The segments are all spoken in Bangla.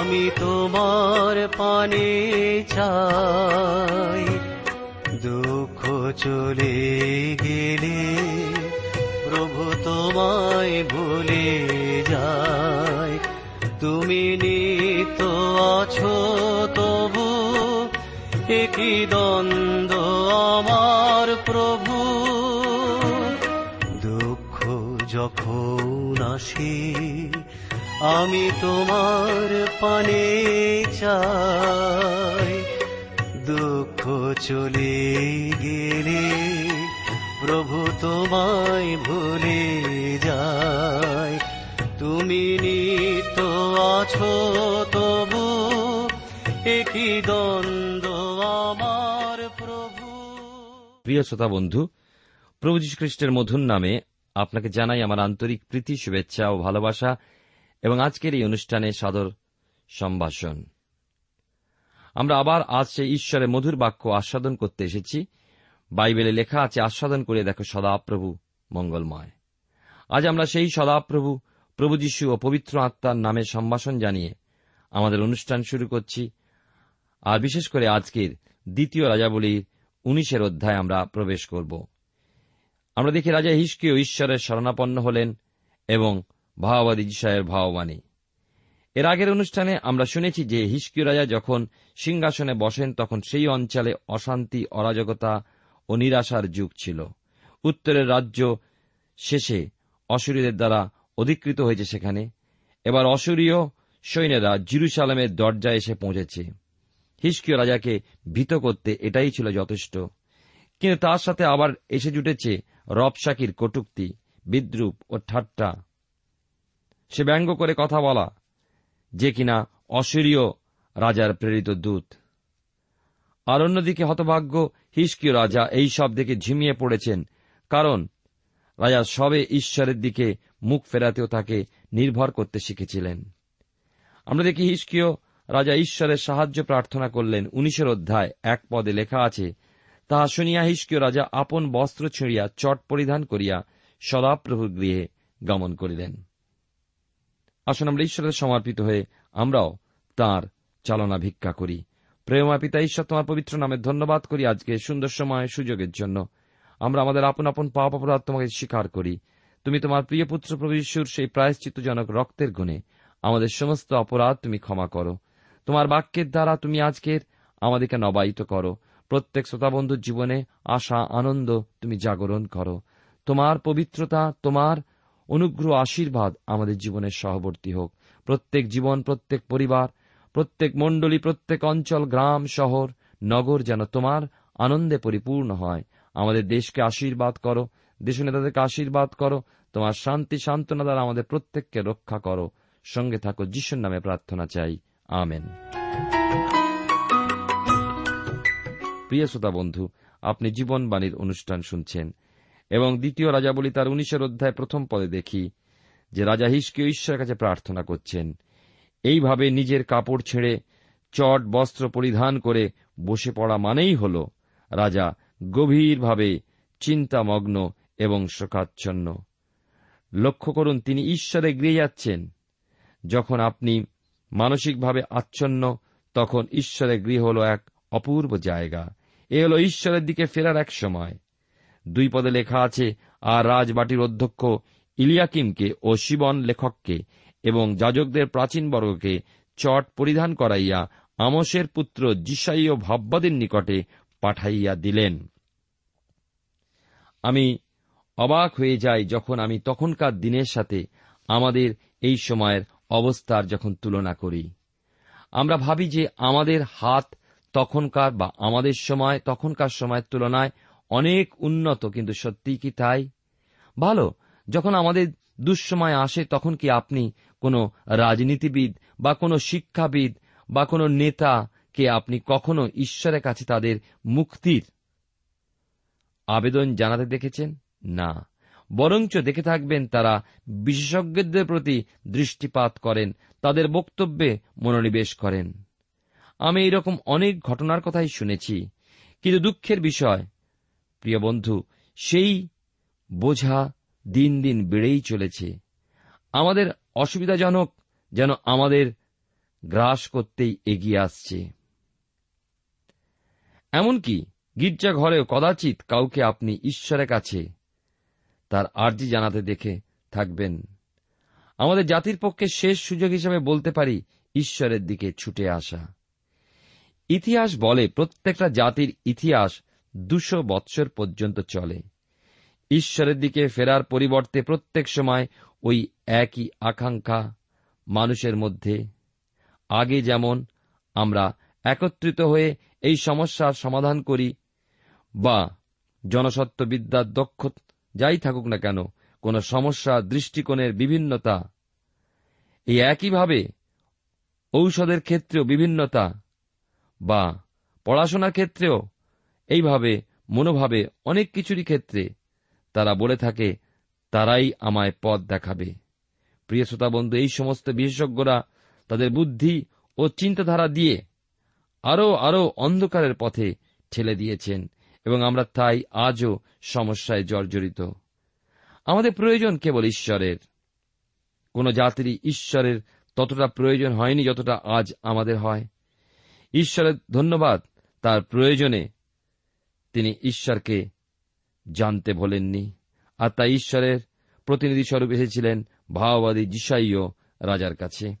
আমি তোমার পানে চাই। দুঃখ চলে গেলে প্রভু তোমায় ভুলে যায়। তুমি নিত আছো তবু একই দ্বন্দ্ব আমার প্রভু। দুঃখ যখন আসে, আমি তোমার পানে চাই। দুঃখ চলে গেলে প্রভু তোমায় ভুলে যায়। তুমি নিত আছো তবু একই দ্বন্দ্ব আমার প্রভু। প্রিয় শ্রোতা বন্ধু, প্রভু খ্রিস্টের মধুর নামে আপনাকে জানাই আমার আন্তরিক প্রীতি, শুভেচ্ছা ও ভালোবাসা এবং আজকের এই অনুষ্ঠানে সাদর সম্ভাষণ। আমরা আবার আজ সেই ঈশ্বরের মধুর বাক্য আস্বাদন করতে এসেছি। বাইবেলে লেখা আছে, আস্বাদন করে দেখো সদাপ্রভু মঙ্গলময়। আজ আমরা সেই সদাপ্রভু, প্রভু যীশু ও পবিত্র আত্মার নামে সম্ভাষণ জানিয়ে আমাদের অনুষ্ঠান শুরু করছি। আর বিশেষ করে আজকের দ্বিতীয় রাজাবলীর উনিশের অধ্যায় আমরা প্রবেশ করব। আমরা দেখি রাজা হিসকিও ঈশ্বরের শরণাপন্ন হলেন এবং ভাওবাদী যিশায়ের ভাববাণী। এর আগের অনুষ্ঠানে আমরা শুনেছি যে হিসকিও রাজা যখন সিংহাসনে বসেন, তখন সেই অঞ্চলে অশান্তি, অরাজকতা ও নিরাশার যুগ ছিল। উত্তরের রাজ্য শেষে অসুরীদের দ্বারা অধিকৃত হয়েছে সেখানে। এবার অসুরীয় সৈন্যরা জিরুসালামের দরজায় এসে পৌঁছেছে। হিসকিও রাজাকে ভীত করতে এটাই ছিল যথেষ্ট। কিন্তু তার সাথে আবার এসে জুটেছে রবসাকির কটুক্তি, বিদ্রুপ ও ঠাট্টা। সে ব্যঙ্গ করে কথা বলা যে কিনা অসুরীয় রাজার প্রেরিত দূত। আর অন্যদিকে হতভাগ্য হিসকিও রাজা এই সব দেখে ঝিমিয়ে পড়েছেন, কারণ রাজা সবে ঈশ্বরের দিকে মুখ ফেরাতেও তাকে নির্ভর করতে শিখেছিলেন। আমরা দেখি হিসকিও রাজা ঈশ্বরের সাহায্য প্রার্থনা করলেন। উনিশের অধ্যায়, এক পদে লেখা আছে, তাহা শুনিয়া হিসকিও রাজা আপন বস্ত্র ছিঁড়িয়া চট পরিধান করিয়া সদাপ্রভুর গৃহে গমন করিলেন। আসুন আমরা ঈশ্বরের সমর্পিত হয়ে আমরাও তার চালনা ভিক্ষা করি। প্রেমা পিতা, ঈশ্বর তোমার পবিত্র নামে ধন্যবাদ করি আজকে সুন্দর সময় সুযোগের জন্য। আমরা আমাদের আপন আপন পাপ অপরাধ তোমাকে স্বীকার করি। তুমি তোমার প্রিয় পুত্র প্রভু ঈশ্বর সেই প্রায়শ্চিত্তজনক রক্তের গুণে আমাদের সমস্ত অপরাধ তুমি ক্ষমা করো। তোমার বাক্যের দ্বারা তুমি আজকের আমাদেরকে নবায়িত করো। প্রত্যেক শ্রোতাবন্ধুর জীবনে আশা, আনন্দ তুমি জাগরণ করো। তোমার পবিত্রতা, তোমার অনুগ্রহ, আশীর্বাদ আমাদের জীবনের সহবর্তী হোক। প্রত্যেক জীবন, প্রত্যেক পরিবার, প্রত্যেক মণ্ডলী, প্রত্যেক অঞ্চল, গ্রাম, শহর, নগর যেন তোমার আনন্দে পরিপূর্ণ হয়। আমাদের দেশকে আশীর্বাদ করো, দেশ নেতাদেরকে আশীর্বাদ করো, তোমার শান্তি, সান্ত্বনা দ্বারা আমাদের প্রত্যেককে রক্ষা করো। সঙ্গে থাকো, যিশুর নামে প্রার্থনা চাই। আমেন। প্রিয় শ্রোতা বন্ধু, আপনি জীবনবাণীর অনুষ্ঠান শুনছেন। এবং দ্বিতীয় রাজাবলী তার উনিশের অধ্যায় প্রথম পদে দেখি, যে রাজা হিসকে ঈশ্বরের কাছে প্রার্থনা করছেন। এইভাবে নিজের কাপড় ছেড়ে চট বস্ত্র পরিধান করে বসে পড়া মানেই হল রাজা গভীরভাবে চিন্তামগ্ন এবং শোকাচ্ছন্ন। লক্ষ্য করুন, তিনি ঈশ্বরে গৃহে যাচ্ছেন। যখন আপনি মানসিকভাবে আচ্ছন্ন, তখন ঈশ্বরের গৃহ হল এক অপূর্ব জায়গা। এ হল ঈশ্বরের দিকে ফেরার এক সময়। দুই পদে লেখা আছে, আর রাজবাটির অধ্যক্ষ ইলিয়াকিমকে ও শিবন লেখককে এবং যাজকদের প্রাচীন বর্গকে চট পরিধান করাইয়া আমসের পুত্র জিসাই ও ভাব্বাদের নিকটে পাঠাইয়া দিলেন। আমি অবাক হয়ে যাই যখন আমি তখনকার দিনের সাথে আমাদের এই সময়ের অবস্থার যখন তুলনা করি। আমরা ভাবি যে আমাদের হাত তখনকার বা আমাদের সময় তখনকার সময়ের তুলনায় অনেক উন্নত, কিন্তু সত্যিই কি তাই? ভালো, যখন আমাদের দুঃসময় আসে, তখন কি আপনি কোনো রাজনীতিবিদ বা কোনো শিক্ষাবিদ বা কোনো নেতাকে আপনি কখনো ঈশ্বরের কাছে তাদের মুক্তির আবেদন জানাতে দেখেছেন? না। বরঞ্চ দেখে থাকবেন তারা বিশেষজ্ঞদের প্রতি দৃষ্টিপাত করেন, তাদের বক্তব্যে মনোনিবেশ করেন। আমি এরকম অনেক ঘটনার কথাই শুনেছি, কিন্তু দুঃখের বিষয় প্রিয় বন্ধু, সেই বোঝা দিন দিন বেড়েই চলেছে। আমাদের অসুবিধাজনক যেন আমাদের গ্রাস করতেই এগিয়ে আসছে। এমনকি গির্জা ঘরেও কদাচিৎ কাউকে আপনি ঈশ্বরের কাছে তার আর্জি জানাতে দেখে থাকবেন। আমাদের জাতির পক্ষে শেষ সুযোগ হিসেবে বলতে পারি ঈশ্বরের দিকে ছুটে আসা। ইতিহাস বলে প্রত্যেকটা জাতির ইতিহাস দুশো বৎসর পর্যন্ত চলে। ঈশ্বরের দিকে ফেরার পরিবর্তে প্রত্যেক সময় ওই একই আকাঙ্ক্ষা মানুষের মধ্যে। আগে যেমন আমরা একত্রিত হয়ে এই সমস্যার সমাধান করি বা জনসত্ত্ববিদ্যার দক্ষ যাই থাকুক না কেন, কোন সমস্যা দৃষ্টিকোণের বিভিন্নতা, এই একইভাবে ঔষধের ক্ষেত্রেও বিভিন্নতা বা পড়াশোনার ক্ষেত্রেও এইভাবে, মনোভাবে অনেক কিছুরই ক্ষেত্রে তারা বলে থাকে, তারাই আমায় পথ দেখাবে। প্রিয় শ্রোতা বন্ধু, এই সমস্ত বিশেষজ্ঞরা তাদের বুদ্ধি ও চিন্তাধারা দিয়ে আরও আরও অন্ধকারের পথে ঠেলে দিয়েছেন এবং আমরা তাই আজও সমস্যায় জর্জরিত। আমাদের প্রয়োজন কেবল ঈশ্বরের। কোন জাতিরই ঈশ্বরের ততটা প্রয়োজন হয়নি যতটা আজ আমাদের হয়। ঈশ্বরের ধন্যবাদ তার প্রয়োজনে তিনি ঈশ্বরকে জানতে ভোলেননি আর তাই ঈশ্বরের প্রতিনিধি স্বরূপ এসেছিলেন ভাওবাদী জিসাইও রাজার কাছে।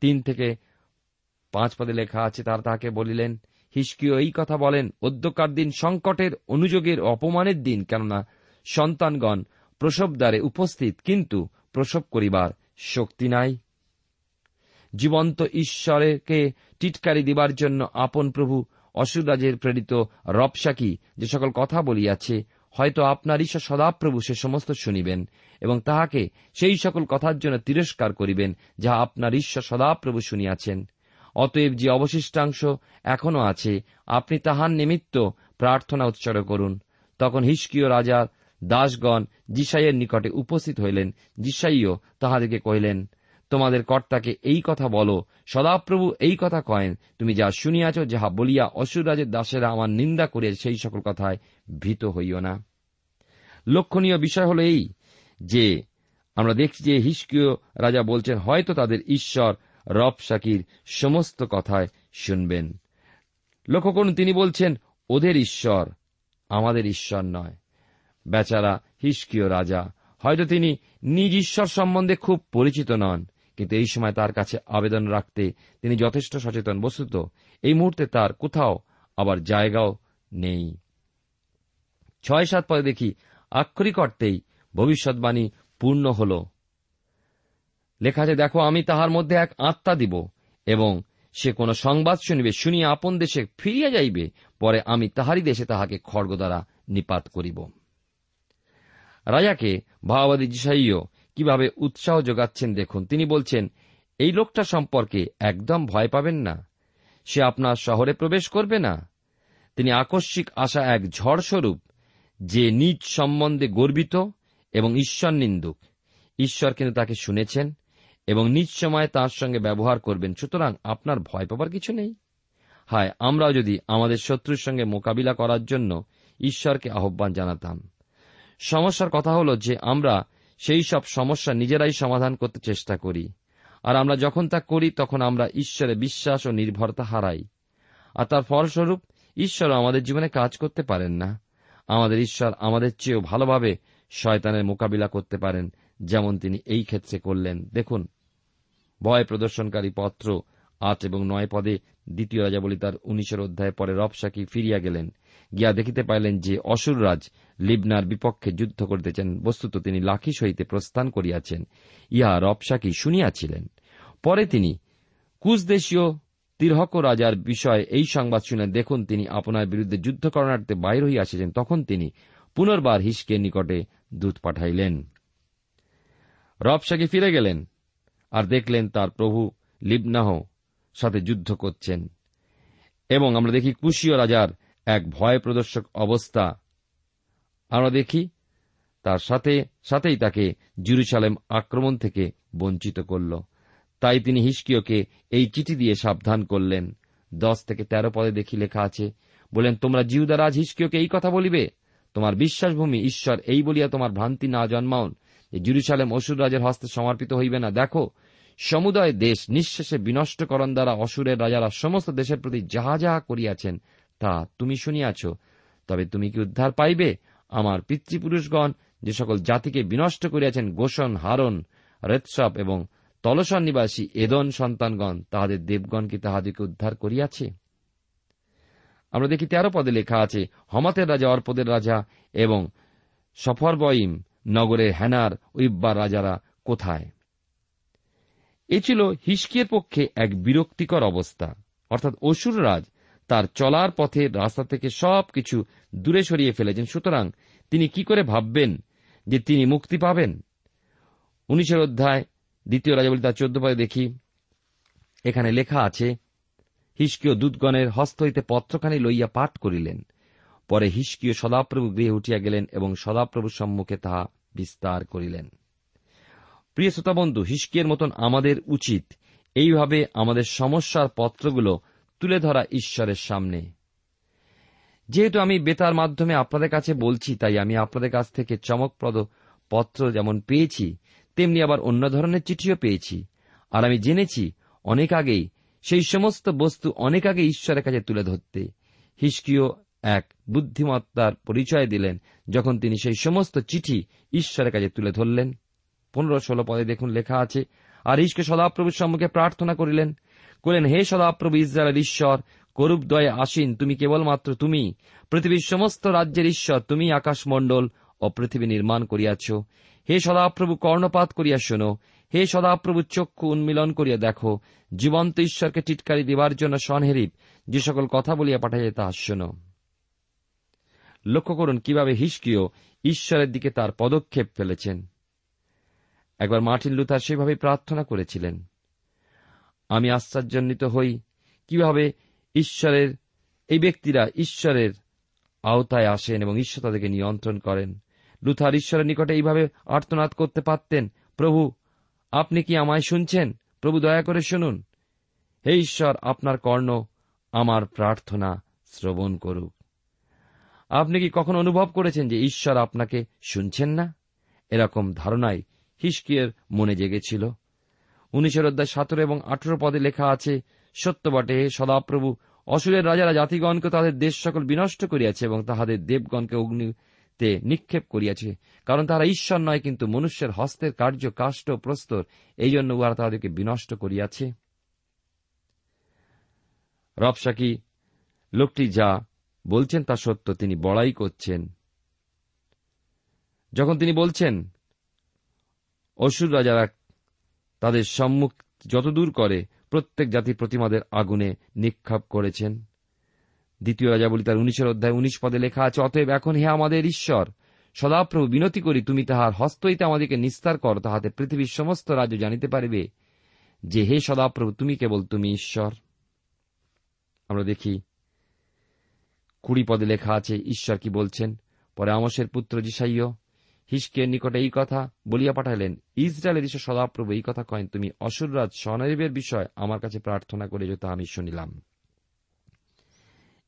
তিন থেকে পাঁচ পদে লেখা আছে, তারা তাহাকে বলিলেন, হিসকিও এই কথা বলেন অধ্যকার দিন সংকটের অনুযোগের অপমানের দিন, কেননা সন্তানগণ প্রসবদ্বারে উপস্থিত, কিন্তু প্রসব করিবার শক্তি নাই। জীবন্ত ঈশ্বরকে টিটকারি দিবার জন্য আপন প্রভু অসুরাজের প্রেরিত রবসাকি যে সকল কথা বলিয়াছে, হয়তো আপনার ঈশ্বর সদাপ্রভু সে সমস্ত শুনিবেন এবং তাহাকে সেই সকল কথার জন্য তিরস্কার করিবেন যাহা আপনার ঈশ্বর সদাপ্রভু শুনিয়াছেন। অতএব যে অবশিষ্টাংশ এখনও আছে, আপনি তাহার নিমিত্ত প্রার্থনা উৎসর্গ করুন। তখন হিসকিয় রাজা দাসগণ জিসাইয়ের নিকটে উপস্থিত হইলেন জিসাইও তাহাদেরকে কহিলেন তোমাদের কর্তাকে এই কথা বলো, সদাপ্রভু এই কথা কয়েন, তুমি যা শুনিয়াছ, যাহা বলিয়া অসুরাজের দাসেরা আমার নিন্দা করে সেই সকল কথায় ভীত হইও না। লক্ষণীয় বিষয় হল এই যে, আমরা দেখছি যে হিসকিয় রাজা বলছেন হয়তো তাদের ঈশ্বর রব সাকির সমস্ত কথায় শুনবেন। লক্ষ্য করুন, তিনি বলছেন, ওদের ঈশ্বর আমাদের ঈশ্বর নয়। বেচারা হিসকিয় রাজা, হয়তো তিনি নিজ ঈশ্বর সম্বন্ধে খুব পরিচিত নন। কিন্তু এই সময় তার কাছে আবেদন রাখতে তিনি যথেষ্ট সচেতন। বস্তুত, এই মুহূর্তে তার কোথাও আবার জায়গাও নেই। ছয় সাত পদে দেখি আক্ষরিক অর্থেই ভবিষ্যৎবাণী পূর্ণ হল। লেখা আছে, দেখো, আমি তাহার মধ্যে এক আত্মা দিব এবং সে কোন সংবাদ শুনিবে, শুনিয়া আপন দেশে ফিরিয়া যাইবে, পরে আমি তাহারই দেশে তাহাকে খড়গ দ্বারা নিপাত করিব। রাজাকে ভাওবাদী জিসাইও কীভাবে উৎসাহ যোগাচ্ছেন দেখুন। তিনি বলছেন, এই লোকটা সম্পর্কে একদম ভয় পাবেন না। সে আপনার শহরে প্রবেশ করবে না। তিনি আকস্মিক আসা এক ঝড় স্বরূপ যে নিজ সম্বন্ধে গর্বিত এবং ঈশ্বর নিন্দুক। ঈশ্বর কিন্তু তাকে শুনেছেন এবং নিজ সময়ে তাঁর সঙ্গে ব্যবহার করবেন। সুতরাং আপনার ভয় পাবার কিছু নেই। হায়, আমরাও যদি আমাদের শত্রুর সঙ্গে মোকাবিলা করার জন্য ঈশ্বরকে আহ্বান জানাতাম। সমস্যার কথা হল যে আমরা সেই সব সমস্যা নিজেরাই সমাধান করতে চেষ্টা করি। আর আমরা যখন তা করি, তখন আমরা ঈশ্বরে বিশ্বাস ও নির্ভরতা হারাই। আর তার ফলস্বরূপ ঈশ্বর আমাদের জীবনে কাজ করতে পারেন না। আমাদের ঈশ্বর আমাদের চেয়েও ভালোভাবে শয়তানের মোকাবিলা করতে পারেন, যেমন তিনি এই ক্ষেত্রে করলেন। দেখুন, ভয় প্রদর্শনকারী পত্র আট এবং নয় পদে দ্বিতীয় রাজা বলি তার উনিশের অধ্যায় পরে রবসাকি ফিরিয়া গেলেন। গিয়া দেখিতে পাইলেন যে অসুররাজ লিবনার বিপক্ষে যুদ্ধ করিতেছেন। বস্তুত তিনি লাখি সহিতে প্রস্থান করিয়াছেন। ইহা রবসাকি শুনিয়াছিলেন? পরে তিনি কুশদেশীয় তিরহক রাজার বিষয়ে এই সংবাদ শুনে দেখুন তিনি আপনার বিরুদ্ধে যুদ্ধ করণার্থে বাইর হইয়া তখন তিনি পুনর্বার হিসকের নিকটে দূত পাঠাইলেন। রবসাকি ফিরে গেলেন? আর দেখলেন তার প্রভু লিবনাহ সাথে যুদ্ধ করছেন। এবং আমরা দেখি কুশীয় রাজার এক ভয় প্রদর্শক অবস্থা আমরা দেখি, তার সাথে, সাথেই তাকে জুরুসালেম আক্রমণ থেকে বঞ্চিত করল। তাই তিনি হিসকিয়কে এই চিঠি দিয়ে সাবধান করলেন। দশ থেকে তেরো পদে দেখি লেখা আছে, বলেন, তোমরা জিহুদারাজ হিসকিয়কে এই কথা বলিবে? তোমার বিশ্বাসভূমি ঈশ্বর এই বলিয়া তোমার ভ্রান্তি না জন্মাউন। যে জুরুসালেম অসুর রাজের হস্তে সমর্পিত হইবে না। দেখো, সমুদয় দেশ নিঃশেষে বিনষ্টকরণ দ্বারা অসুরের রাজারা সমস্ত দেশের প্রতি যাহা যাহা করিয়াছেন, তা তুমি শুনিয়াছ। তবে তুমি কি উদ্ধার পাইবে? আমার পিতৃপুরুষগণ, যে সকল জাতিকে বিনষ্ট করিয়াছেন গোষণ হারন রেতসপ এবং তলসন নিবাসী এদন সন্তানগণ, তাহাদের দেবগণ কি তাহাদেরকে উদ্ধার করিয়াছে। আমরা দেখি তেরো পদে লেখা আছে, হমাতের রাজা, অর্পদের রাজা এবং সফরবইম নগরের হ্যানার উইব্বার রাজারা কোথায়? এ ছিল হিসকিয়ের পক্ষে এক বিরক্তিকর অবস্থা। অর্থাৎ অসুররাজ তার চলার পথে রাস্তা থেকে সব কিছু দূরে সরিয়ে ফেলেছেন। সুতরাং তিনি কি করে ভাববেন যে তিনি মুক্তি পাবেন? উনিশের অধ্যায়, দ্বিতীয় রাজাবলী তার চোদ্দ পদে দেখি। এখানে লেখা আছে, হিসকিয় দূতগণের হস্ত হইতে পত্রখানি লইয়া পাঠ করিলেন। পরে হিসকিয় সদাপ্রভু গৃহে উঠিয়া গেলেন এবং সদাপ্রভুর সম্মুখে তাহা বিস্তার করিলেন। প্রিয় শ্রোতাবন্ধু হিসকিয়ের মতন আমাদের উচিত এইভাবে আমাদের সমস্যার পত্রগুলো তুলে ধরা ঈশ্বরের সামনে। যেহেতু আমি বেতার মাধ্যমে আপনাদের কাছে বলছি, তাই আমি আপনাদের কাছ থেকে চমকপ্রদ পত্র যেমন পেয়েছি, তেমনি আবার অন্য ধরনের চিঠিও পেয়েছি। আর আমি জেনেছি, অনেক আগেই, সেই সমস্ত বস্তু অনেক আগে ঈশ্বরের কাছে তুলে ধরতে। হিসকিও এক বুদ্ধিমত্তার পরিচয় দিলেন, যখন তিনি সেই সমস্ত চিঠি ঈশ্বরের কাছে তুলে ধরলেন। পনেরো ষোলো পদে দেখুন লেখা আছে, আর ঈশ্বর সদাপ্রভুর সম্মুখে প্রার্থনা করিলেন করেন হে সদাপ্রভু ইসরায়েলের ঈশ্বর, করুপ দয়ে আসিন, তুমি কেবলমাত্র তুমি। পৃথিবীর সমস্ত রাজ্যের ঈশ্বর, তুমি আকাশমণ্ডল ও পৃথিবী নির্মাণ করিয়াছ। হে সদাপ্রভু কর্ণপাত করিয়া শোনো। হে সদাপ্রভু চক্ষু উন্মিলন করিয়া দেখো। জীবন্ত ঈশ্বরকে টিটকারি দেবার জন্য সনহেরিব যে সকল কথা বলিয়া পাঠাইয়া তাহা শোনো। লক্ষ্য করুন কীভাবে হিসকিও ঈশ্বরের দিকে তার পদক্ষেপ ফেলেছেন। একবার মার্টিন লুথার সেভাবে প্রার্থনা করেছিলেন। আমি আশ্চর্যান্বিত হই। কীভাবে ঈশ্বরের, এই ব্যক্তিরা ঈশ্বরের আওতায় আসেন এবং ঈশ্বর তাদেরকে নিয়ন্ত্রণ করেন? লুথার ঈশ্বরের নিকটে এইভাবে আর্তনাদ করতে পারতেন? প্রভু, আপনি কি আমায় শুনছেন? প্রভু দয়া করে শুনুন। হে ঈশ্বর, আপনার কর্ণ আমার প্রার্থনা শ্রবণ করুক। আপনি কি কখনো অনুভব করেছেন যে ঈশ্বর আপনাকে শুনছেন না? এরকম ধারণায় হিসকিয়ের মনে জেগেছিল। উনিশের অধ্যায় সতেরো এবং আঠেরো পদে লেখা আছে, সত্য বটে, সদাপ্রভু, অসুরের রাজারা জাতিগণকে তাদের দেশ সকল বিনষ্ট করিয়াছে এবং তাহাদের দেবগণকে অগ্নিতে নিক্ষেপ করিয়াছে। কারণ তারা ঈশ্বর নয়, কিন্তু মনুষ্যের হস্তের কার্য কাষ্ট প্রস্তর এই জন্য উহারা তাহাদেরকে বিনষ্ট করিয়াছে। রবসাকি, লোকটি যা বলছেন তা সত্য, তিনি বড়াই করছেন। যখন তিনি বলছেন, অসুর রাজারা তাদের সম্মুখ যতদূর করে প্রত্যেক জাতি প্রতিমাদের আগুনে নিক্ষাপ করেছেন। দ্বিতীয় রাজা বলি তার উনিশের অধ্যায় উনিশ পদে লেখা আছে, অতএব এখন হে আমাদের ঈশ্বর, সদাপ্রভু বিনতি করি, তুমি তাহার হস্ত হইতে আমাদেরকে নিস্তার কর, তাহাতে পৃথিবীর সমস্ত রাজ্য জানিতে পারিবে যে হে সদাপ্রভু, তুমি কেবল তুমি ঈশ্বর। আমরা দেখি, কুড়ি পদে লেখা আছে, ঈশ্বর কি বলছেন? পরে আমসের পুত্র জিসাইয় হিসকের নিকটে এই কথা বলিয়া পাঠাইলেন, ইসরায়েলের ঈশ্বর সদাপ্রভু এই কথা কয়েন তুমি অসুররাজ স্বনরিবের বিষয় আমার কাছে প্রার্থনা করে যেত আমি শুনিলাম।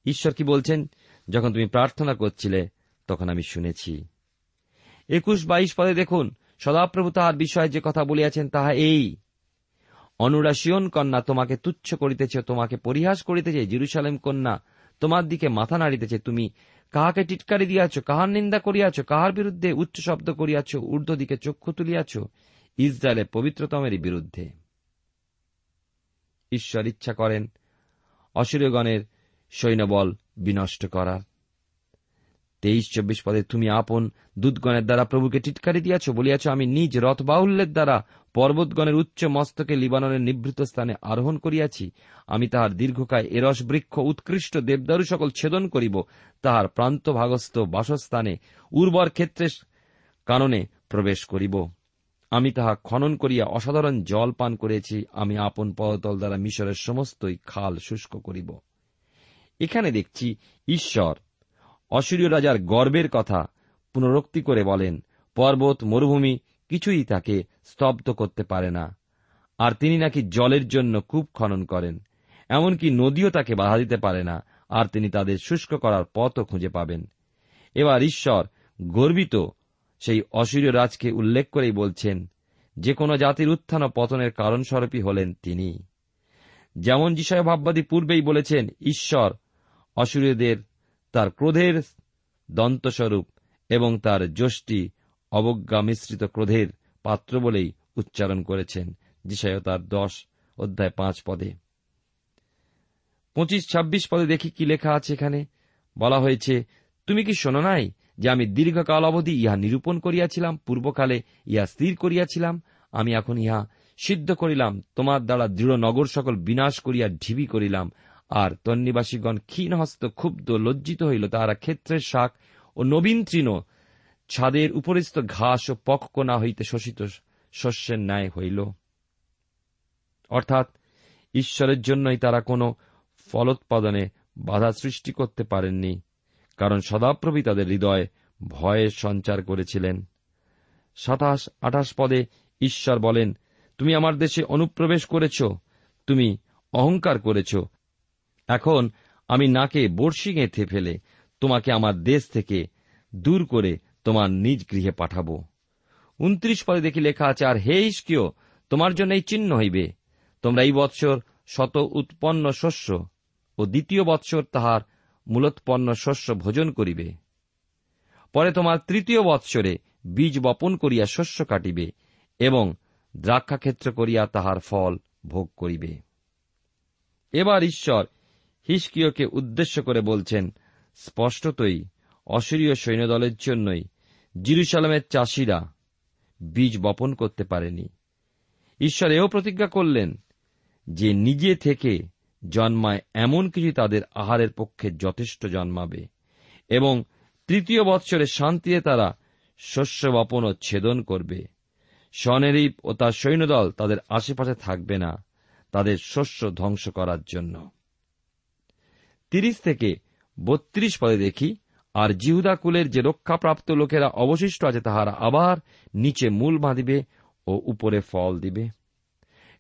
ঈশ্বর কি বলছেন? যখন তুমি প্রার্থনা করছিলে, তখন আমি শুনেছি। একুশ বাইশ পদে দেখুন, সদাপ্রভু তাহার বিষয়ে যে কথা বলিয়াছেন তাহা এই অনুরাশিয়ন কন্যা তোমাকে তুচ্ছ করিতেছে, তোমাকে পরিহাস করিতেছে, জিরুসালেম কন্যা তোমার দিকে মাথা নাড়িতেছে, তুমি কাহাকে টিটকারি দিয়াছ, কাহার নিন্দা করিয়াছ, কাহার বিরুদ্ধে উচ্চ শব্দ করিয়াছ, ঊর্ধ্ব দিকে চক্ষু তুলিয়াছ ইসরায়েলের পবিত্রতমের বিরুদ্ধে। ঈশ্বর ইচ্ছা করেন অসুরগণের সৈন্যবল বিনষ্ট করার। তেইশ চব্বিশ পদে তুমি আপন দুধগণের দ্বারা প্রভুকে টিটকারি দিয়াছ, বলিয়াছ, আমি নিজ রথ বাহুল্যের দ্বারা পর্বতগণের উচ্চ মস্তকে লিবাননের নিভৃত স্থানে আরোহণ করিয়াছি। আমি তাহার দীর্ঘকায় এরস বৃক্ষ, উৎকৃষ্ট দেবদারু সকল ছেদন করিব। তাহার প্রান্ত ভাগস্থ বাসস্থানে উর্বর ক্ষেত্রের কাননে প্রবেশ করিব। আমি তাহা খনন করিয়া অসাধারণ জল পান করেছি। আমি আপন পদতল দ্বারা মিশরের সমস্তই খাল শুষ্ক করিব। এখানে দেখছি ঈশ্বর অসুরীয় রাজার গর্বের কথা পুনরুক্তি করে বলেন, পর্বত, মরুভূমি কিছুই তাকে স্তব্ধ করতে পারে না। আর তিনি নাকি জলের জন্য কূপ খনন করেন, এমনকি নদীও তাকে বাধা দিতে পারে না, আর তিনি তাদের শুষ্ক করার পথও খুঁজে পাবেন। এবার ঈশ্বর, গর্বিত, সেই অসুরীয় রাজকে উল্লেখ করেই বলছেন যে কোনো জাতির উত্থান ও পতনের কারণস্বরূপই হলেন তিনি। যেমন যিশয় ভাববাদী পূর্বেই বলেছেন, ঈশ্বর অসুরীয়দের তার ক্রোধের দন্তস্বরূপ এবং তার যষ্টি অবজ্ঞা মিশ্রিত ক্রোধের পাত্র বলেই উচ্চারণ করেছেন যিশায় তার দশ অধ্যায় পাঁচ পদে। পঁচিশ, ছাব্বিশ পদে দেখি কি লেখা আছে এখানে। বলা হয়েছে, তুমি কি শোনো নাই যে আমি দীর্ঘকাল অবধি ইহা নিরূপণ করিয়াছিলাম, পূর্বকালে ইহা স্থির করিয়াছিলাম? আমি এখন ইহা সিদ্ধ করিলাম, তোমার দ্বারা দৃঢ় নগর সকল বিনাশ করিয়া ঢিবি করিলাম আর তন্নিবাসীগণ ক্ষীণহস্ত ক্ষুব্ধ লজ্জিত হইল, তাহারা ক্ষেত্রের শাক ও নবীন তৃণ ছাদের উপরিস্থ ঘাস ও পক্ষকোনা হইতে শোষিত শস্যের ন্যায় হইল। অর্থাৎ ঈশ্বরের জন্যই তারা কোনো ফলোৎপাদনে বাধা সৃষ্টি করতে পারেননি, কারণ সদাপ্রভি তাদের হৃদয়ে ভয়ের সঞ্চার করেছিলেন। সাতাশ, আঠাশ পদে ঈশ্বর বলেন, তুমি আমার দেশে অনুপ্রবেশ করেছ, তুমি অহংকার করেছ এখন আমি নাকে বড়শি গেঁথে ফেলে তোমাকে আমার দেশ থেকে দূর করে তোমার নিজ গৃহে পাঠাব। উনত্রিশ পরে দেখি লেখা আছে, আর হে ইস্কিও তোমার জন্য এই চিহ্ন হইবে। তোমরা এই বৎসর শত উৎপন্ন শস্য ও দ্বিতীয় বৎসর তাহার মূলোৎপন্ন শস্য ভোজন করিবে। পরে তোমার তৃতীয় বৎসরে বীজ বপন করিয়া শস্য কাটিবে এবং দ্রাক্ষাক্ষেত্র করিয়া তাহার ফল ভোগ করিবে। এবার ঈশ্বর হিসকিয়কে উদ্দেশ্য করে বলছেন, স্পষ্টতই অসুরীয় সৈন্যদলের জন্যই জিরুসালামের চাষিরা বীজ বপন করতে পারেনি। ঈশ্বর এও প্রতিজ্ঞা করলেন যে নিজে থেকে জন্মায় এমন কিছু তাদের আহারের পক্ষে যথেষ্ট জন্মাবে এবং তৃতীয় বৎসরে শান্তিতে তারা শস্য বপন ও ছেদন করবে। স্বনেরীপ ও তার সৈন্যদল তাদের আশেপাশে থাকবে না তাদের শস্য ধ্বংস করার জন্য। তিরিশ থেকে বত্রিশ পদে দেখি, আর জিহুদা কুলের যে রক্ষাপ্রাপ্ত লোকেরা অবশিষ্ট আছে, তাহারা আবার নিচে মূল বাঁধিবে ও উপরে ফল দিবে।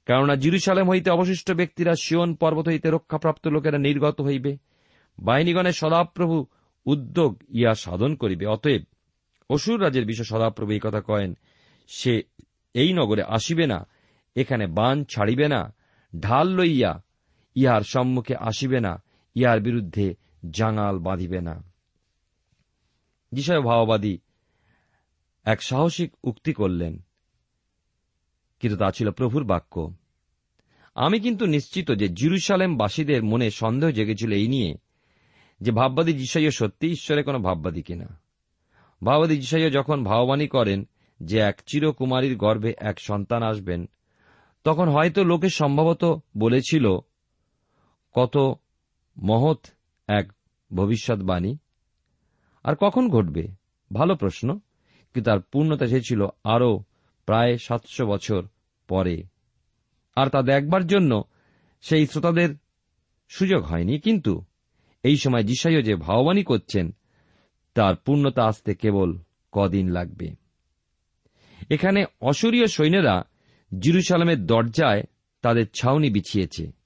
কেননা জিরুসালেম হইতে অবশিষ্ট ব্যক্তিরা শিওন পর্বত হইতে রক্ষাপ্রাপ্ত লোকেরা নির্গত হইবে। বাহিনীগণের সদাপ্রভু উদ্যোগ ইয়া সাধন করিবে। অতএব অসুর রাজের বিষয় সদাপ্রভু এই কথা কয়েন, সে এই নগরে আসিবে না, এখানে বান ছাড়িবে না, ঢাল লইয়া ইহার সম্মুখে আসিবে না ইহার বিরুদ্ধে জাঙাল বাঁধিবে না। ভাওবাদী এক সাহসিক উক্তি করলেন, কিন্তু তা ছিল প্রভুর বাক্য। আমি কিন্তু নিশ্চিত যে জিরুসালেমবাসীদের মনে সন্দেহ জেগেছিল এই নিয়ে যে ভাববাদী যিশাইয় সত্যি ঈশ্বরের কোনো ভাববাদী কিনা। ভাববাদী যিশাইয় যখন ভাববাণী করেন যে এক চিরকুমারীর গর্ভে এক সন্তান আসবেন, তখন হয়তো লোকে সম্ভবত বলেছিল, কত মহৎ এক ভবিষ্যৎবাণী। আর কখন ঘটবে? ভালো প্রশ্ন, কিন্তু তার পূর্ণতা এসেছিল আরও প্রায় সাতশো বছর পরে। আর তা দেখবার জন্য সেই শ্রোতাদের সুযোগ হয়নি, কিন্তু এই সময় যিশাইও যে ভাববাণী করছেন, তার পূর্ণতা আসতে কেবল কদিন লাগবে। এখানে অসুরীয় সৈন্যরা জিরুসালামের দরজায় তাদের ছাউনি বিছিয়েছে।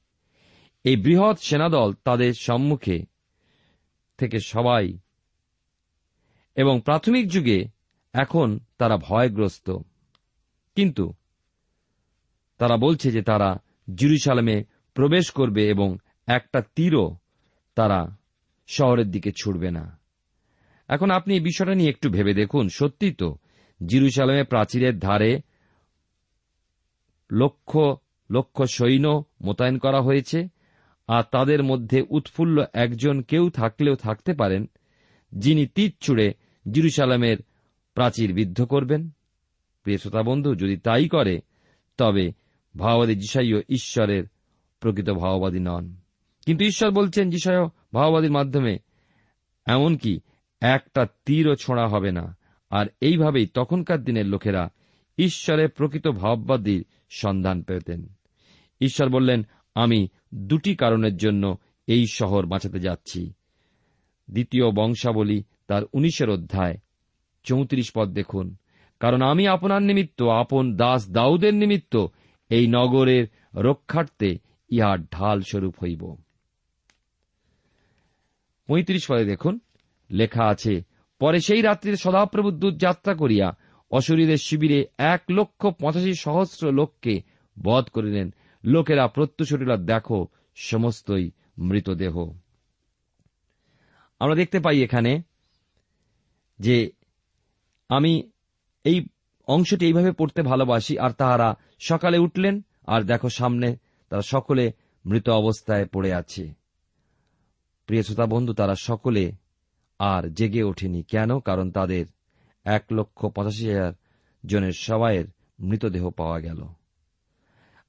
এই বৃহৎ সেনাদল তাদের সম্মুখে থেকে সবাই এবং প্রাথমিক যুগে এখন তারা ভয়গ্রস্ত। কিন্তু তারা বলছে যে তারা জিরুসালামে প্রবেশ করবে এবং একটা তীরও তারা শহরের দিকে ছুটবে না। এখন আপনি এই বিষয়টা নিয়ে একটু ভেবে দেখুন। সত্যি তো জিরুসালামে প্রাচীরের ধারে লক্ষ লক্ষ সৈন্য মোতায়েন করা হয়েছে। আর তাদের মধ্যে উৎফুল্ল একজন কেউ থাকলেও থাকতে পারেন, যিনি তীর ছুড়ে জিরুসালামের প্রাচীর বিদ্ধ করবেন। প্রিয় বন্ধু, যদি তাই করে, তবে ভাওবাদী যিশাইও ঈশ্বরের প্রকৃত ভাওবাদী নন। কিন্তু ঈশ্বর বলছেন যিশায় ভাওবাদীর মাধ্যমে এমনকি একটা তীরও ছোঁড়া হবে না। আর এইভাবেই তখনকার দিনের লোকেরা ঈশ্বরের প্রকৃত ভাববাদীর সন্ধান পেতেন। ঈশ্বর বললেন, আমি দুটি কারণের জন্য এই শহর বাঁচাতে যাচ্ছি। দ্বিতীয় বংশাবলী তার উনিশের অধ্যায়, চৌত্রিশ পদ দেখুন। কারণ আমি আপনার নিমিত্ত, আপন দাস দাউদের নিমিত্ত এই নগরের রক্ষার্থে ইহার ঢাল স্বরূপ হইব। পঁয়ত্রিশ পদে দেখুন, লেখা আছে, পরে সেই রাত্রিতে সদাপ্রভু দূত যাত্রা করিয়া অশরীরের শিবিরে এক লক্ষ পঁচাশি সহস্র লোককে বধ করিলেন। লোকেরা প্রত্যুষরিলা দেখো, সমস্তই মৃতদেহ। আমরা দেখতে পাই এখানে যে আমি এই অংশটি এইভাবে পড়তে ভালোবাসি, আর তাহারা সকালে উঠলেন, আর দেখো সামনে তারা সকলে মৃত অবস্থায় পড়ে আছে। প্রিয় শ্রোতা বন্ধু, তারা সকলে আর জেগে ওঠেনি। কেন? কারণ তাদের এক লক্ষ পঁচাশি হাজার জনের সবাইয়ের মৃতদেহ পাওয়া গেল।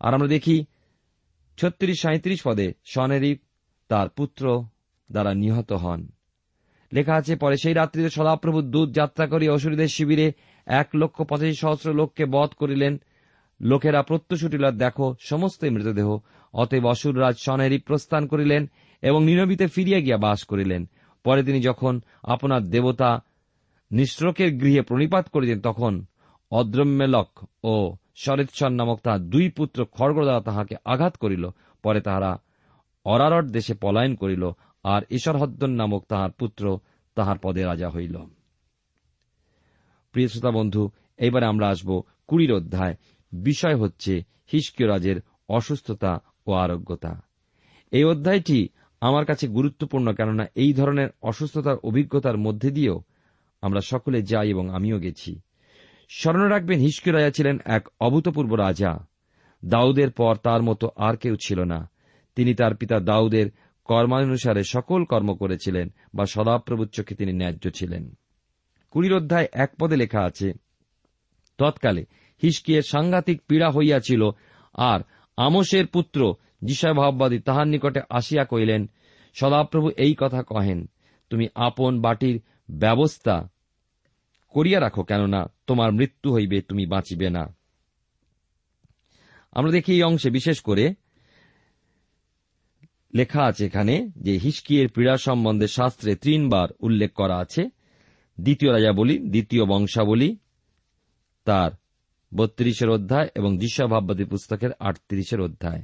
আর আমরা দেখি ছত্রিশ সাঁত্রিশ পদে সনেরি তার পুত্র দ্বারা নিহত হন। লেখা আছে, পরে সেই রাত্রিতে সদাপ্রভু দূত যাত্রা করি অসুরীদের শিবিরে এক লক্ষ পঁচাশি সহস্র লোককে বধ করিলেন। লোকেরা প্রত্যুষুটিল, দেখো সমস্তই মৃতদেহ। অতএব অসুররাজ সনেরি প্রস্থান করিলেন এবং নিরবিতে ফিরিয়া গিয়া বাস করিলেন। পরে তিনি যখন আপনার দেবতা নিঃশ্রকের গৃহে প্রণিপাত করিলেন, তখন অদ্রম্যলক ও শরেৎসর নামক তাহার দুই পুত্র খড়গ দ্বারা তাহাকে আঘাত করিল, পরে তাহারা অরারট দেশে পলায়ন করিল, আর ঈশ্বরহদ্দন নামক তাহার পুত্র তাহার পদে রাজা হইল। প্রিয় শ্রোতা বন্ধু, এইবারে আমরা আসব কুড়ির অধ্যায়। বিষয় হচ্ছে হিস্কীয় রাজের অসুস্থতা ও আরোগ্যতা। এই অধ্যায়টি আমার কাছে গুরুত্বপূর্ণ, কেননা এই ধরনের অসুস্থতার অভিজ্ঞতার মধ্যে দিয়েও আমরা সকলে যাই এবং আমিও গেছি। স্মরণে রাখবেন হিস্কীয় রাজা ছিলেন এক অভূতপূর্ব রাজা। দাউদের পর তার মতো আর কেউ ছিল না। তিনি তার পিতা দাউদের কর্মানুসারে সকল কর্ম করেছিলেন বা সদাপ্রভুর চোখে তিনি ন্যায্য ছিলেন। কুড়ির অধ্যায় এক পদে লেখা আছে, তৎকালে হিসকিয়ের সাংঘাতিক পীড়া হইয়াছিল আর আমোসের পুত্র যিশয় ভাববাদী তাহার নিকটে আসিয়া কইলেন সদাপ্রভু এই কথা কহেন, তুমি আপন বাটির ব্যবস্থা করিয়া রাখো, কেননা তোমার মৃত্যু হইবে, তুমি বাঁচিবে না। আমরা দেখি এই অংশে বিশেষ করে লেখা আছে এখানে যে হিসকিয়ের পীড়া সম্বন্ধে শাস্ত্রে তিনবার উল্লেখ করা আছে। দ্বিতীয় রাজা বলি দ্বিতীয় বংশাবলী, তার বত্রিশের অধ্যায় এবং দিশা ভাববাদী পুস্তকের আটত্রিশের অধ্যায়।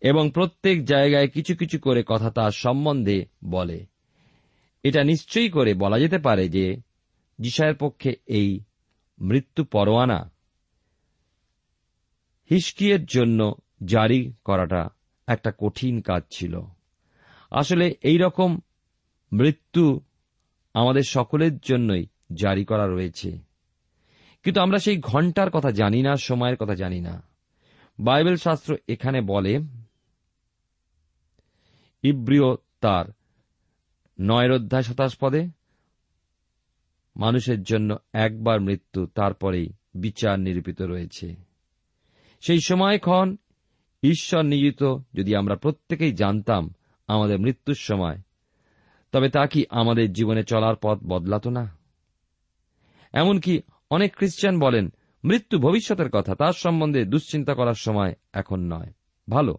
এবং প্রত্যেক জায়গায় কিছু কিছু করে কথা তার সম্বন্ধে বলে। এটা নিশ্চয়ই করে বলা যেতে পারে যে যিশায়ের পক্ষে এই মৃত্যু পরোয়ানা হিসকিয়ের জন্য জারি করাটা একটা কঠিন কাজ ছিল। আসলে এই রকম মৃত্যু আমাদের সকলের জন্যই জারি করা রয়েছে। কিন্তু আমরা সেই ঘণ্টার কথা জানি না, সময়ের কথা জানি না। বাইবেল শাস্ত্র এখানে বলে, ইব্রিয় তার নয়ের অধ্যায় শতাশ পদে মানুষের জন্য একবার মৃত্যু, তারপরেই বিচার নিরূপিত রয়েছে। সেই সময়ক্ষণ ঈশ্বর নিয়োজিত যদি আমরা প্রত্যেকেই জানতাম আমাদের মৃত্যুর সময়, তবে তা কি আমাদের জীবনে চলার পথ বদলাত না? এমনকি অনেক খ্রিস্টান বলেন, মৃত্যু ভবিষ্যতের কথা, তার সম্বন্ধে দুশ্চিন্তা করার সময় এখন নয়। ভালো,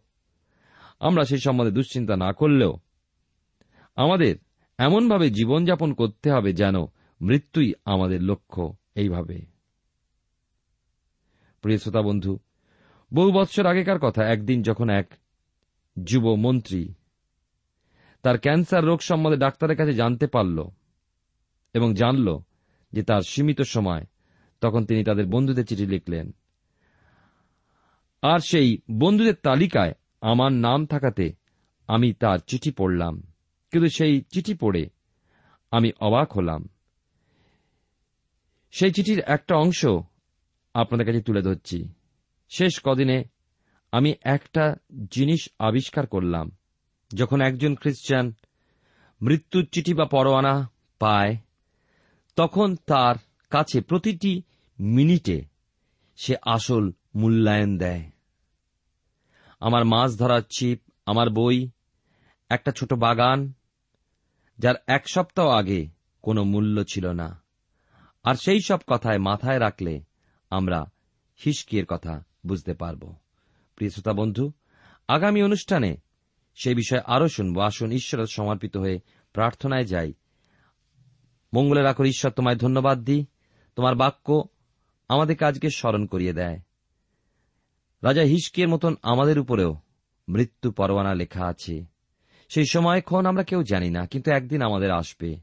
আমরা সেই সম্বন্ধে দুশ্চিন্তা না করলেও আমাদের এমনভাবে জীবনযাপন করতে হবে যেন মৃত্যুই আমাদের লক্ষ্য এইভাবে। প্রিয় শ্রোতা বন্ধু, বহু বৎসর আগেকার কথা, একদিন যখন এক যুব মন্ত্রী তার ক্যান্সার রোগ সম্বন্ধে ডাক্তারের কাছে জানতে পারল এবং জানল যে তার সীমিত সময়, তখন তিনি তাদের বন্ধুদের চিঠি লিখলেন, আর সেই বন্ধুদের তালিকায় আমার নাম থাকাতে আমি তার চিঠি পড়লাম, কিন্তু সেই চিঠি পড়ে আমি অবাক হলাম। সেই চিঠির একটা অংশ আপনাদের কাছে তুলে ধরছি। শেষ কদিনে আমি একটা জিনিস আবিষ্কার করলাম। যখন একজন খ্রিস্টান মৃত্যুর চিঠি বা পরোয়ানা পায়, তখন তার কাছে প্রতিটি মিনিটে সে আসল মূল্যায়ন দেয়। আমার মাছ ধরার ছিপ, আমার বই, একটা ছোট বাগান, যার এক সপ্তাহ আগে কোনো মূল্য ছিল না। আর সেই সব কথায় মাথায় রাখলে আমরা হিসকিয়ের কথা বুঝতে পারব। প্রিয় শ্রোতা বন্ধু, আগামী অনুষ্ঠানে সে বিষয়ে আরও শুনব। আসুন ঈশ্বরের সমর্পিত হয়ে প্রার্থনায় যাই। মঙ্গলের আখর ঈশ্বর তোমায় ধন্যবাদ দিই। তোমার বাক্য আমাদের কাজকে স্মরণ করিয়ে দেয়। রাজা হিসকিয়ের মতন আমাদের উপরেও মৃত্যু পরোয়ানা লেখা আছে। সেই সময় সময়ক্ষণ আমরা কেউ জানি না, কিন্তু একদিন আমাদের আসবে।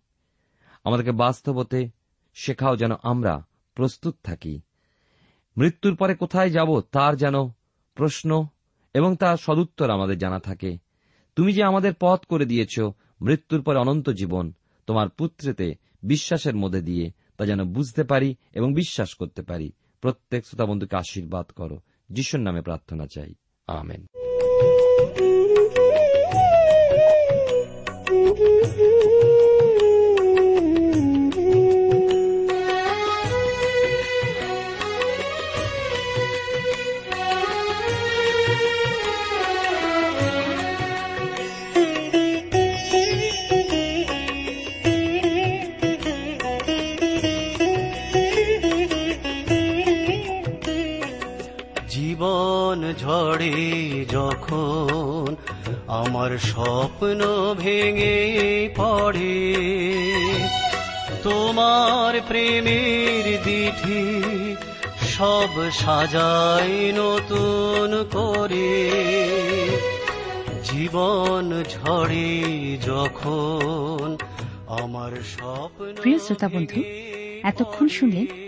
আমাদেরকে বাস্তবতে শেখাও যেন আমরা প্রস্তুত থাকি। মৃত্যুর পরে কোথায় যাব তার যেন প্রশ্ন এবং তার সদুত্তর আমাদের জানা থাকে। তুমি যে আমাদের পথ করে দিয়েছ, মৃত্যুর পরে অনন্ত জীবন তোমার পুত্রেতে বিশ্বাসের মধ্যে দিয়ে তা যেন বুঝতে পারি এবং বিশ্বাস করতে পারি। প্রত্যেক শ্রোতা বন্ধুকে আশীর্বাদ করো। যিশুর নামে প্রার্থনা চাই। আমেন। জীবন ঝড়ে যখন আমার স্বপ্ন ভেঙে পড়ে তোমার প্রেমের দিঠি সব সাজাই নতুন করে। জীবন ঝড়ে যখন আমার স্বপ্ন প্রিয় শ্রোতা বন্ধু এতক্ষণ শুনলেন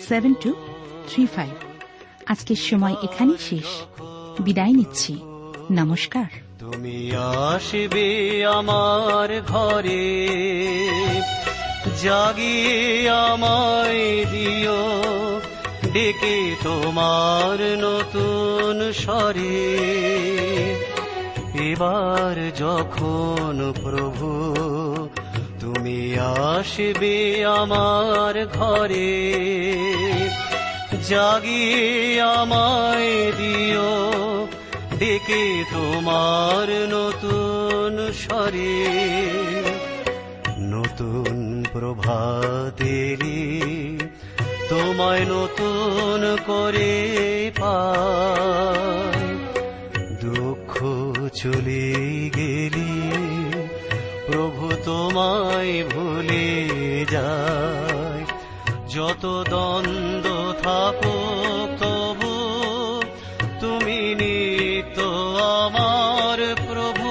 seven two three five. আজকের সময় এখানেই শেষ। বিদায় নিচ্ছি। নমস্কার। তুমি আসবে আমার ঘরে। জাগিয়ে আমায় দিও। ডেকে তোমার নতুন স্বরে। এবার যখন প্রভু আসবে আমার ঘরে। জাগিয়ে আমায় দিও, ডেকে তোমার নতুন স্বরে। নতুন প্রভাতেরি তোমায় নতুন করে পাই। দুঃখ চলে তোমায় ভুলে যায় যত দ্বন্দ্ব থাকো তবু তুমি নিত আমার প্রভু।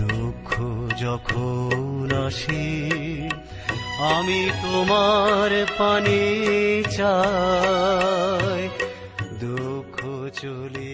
দুঃখ যখন আসি, আমি তোমার পানি চাই। দুঃখ চলে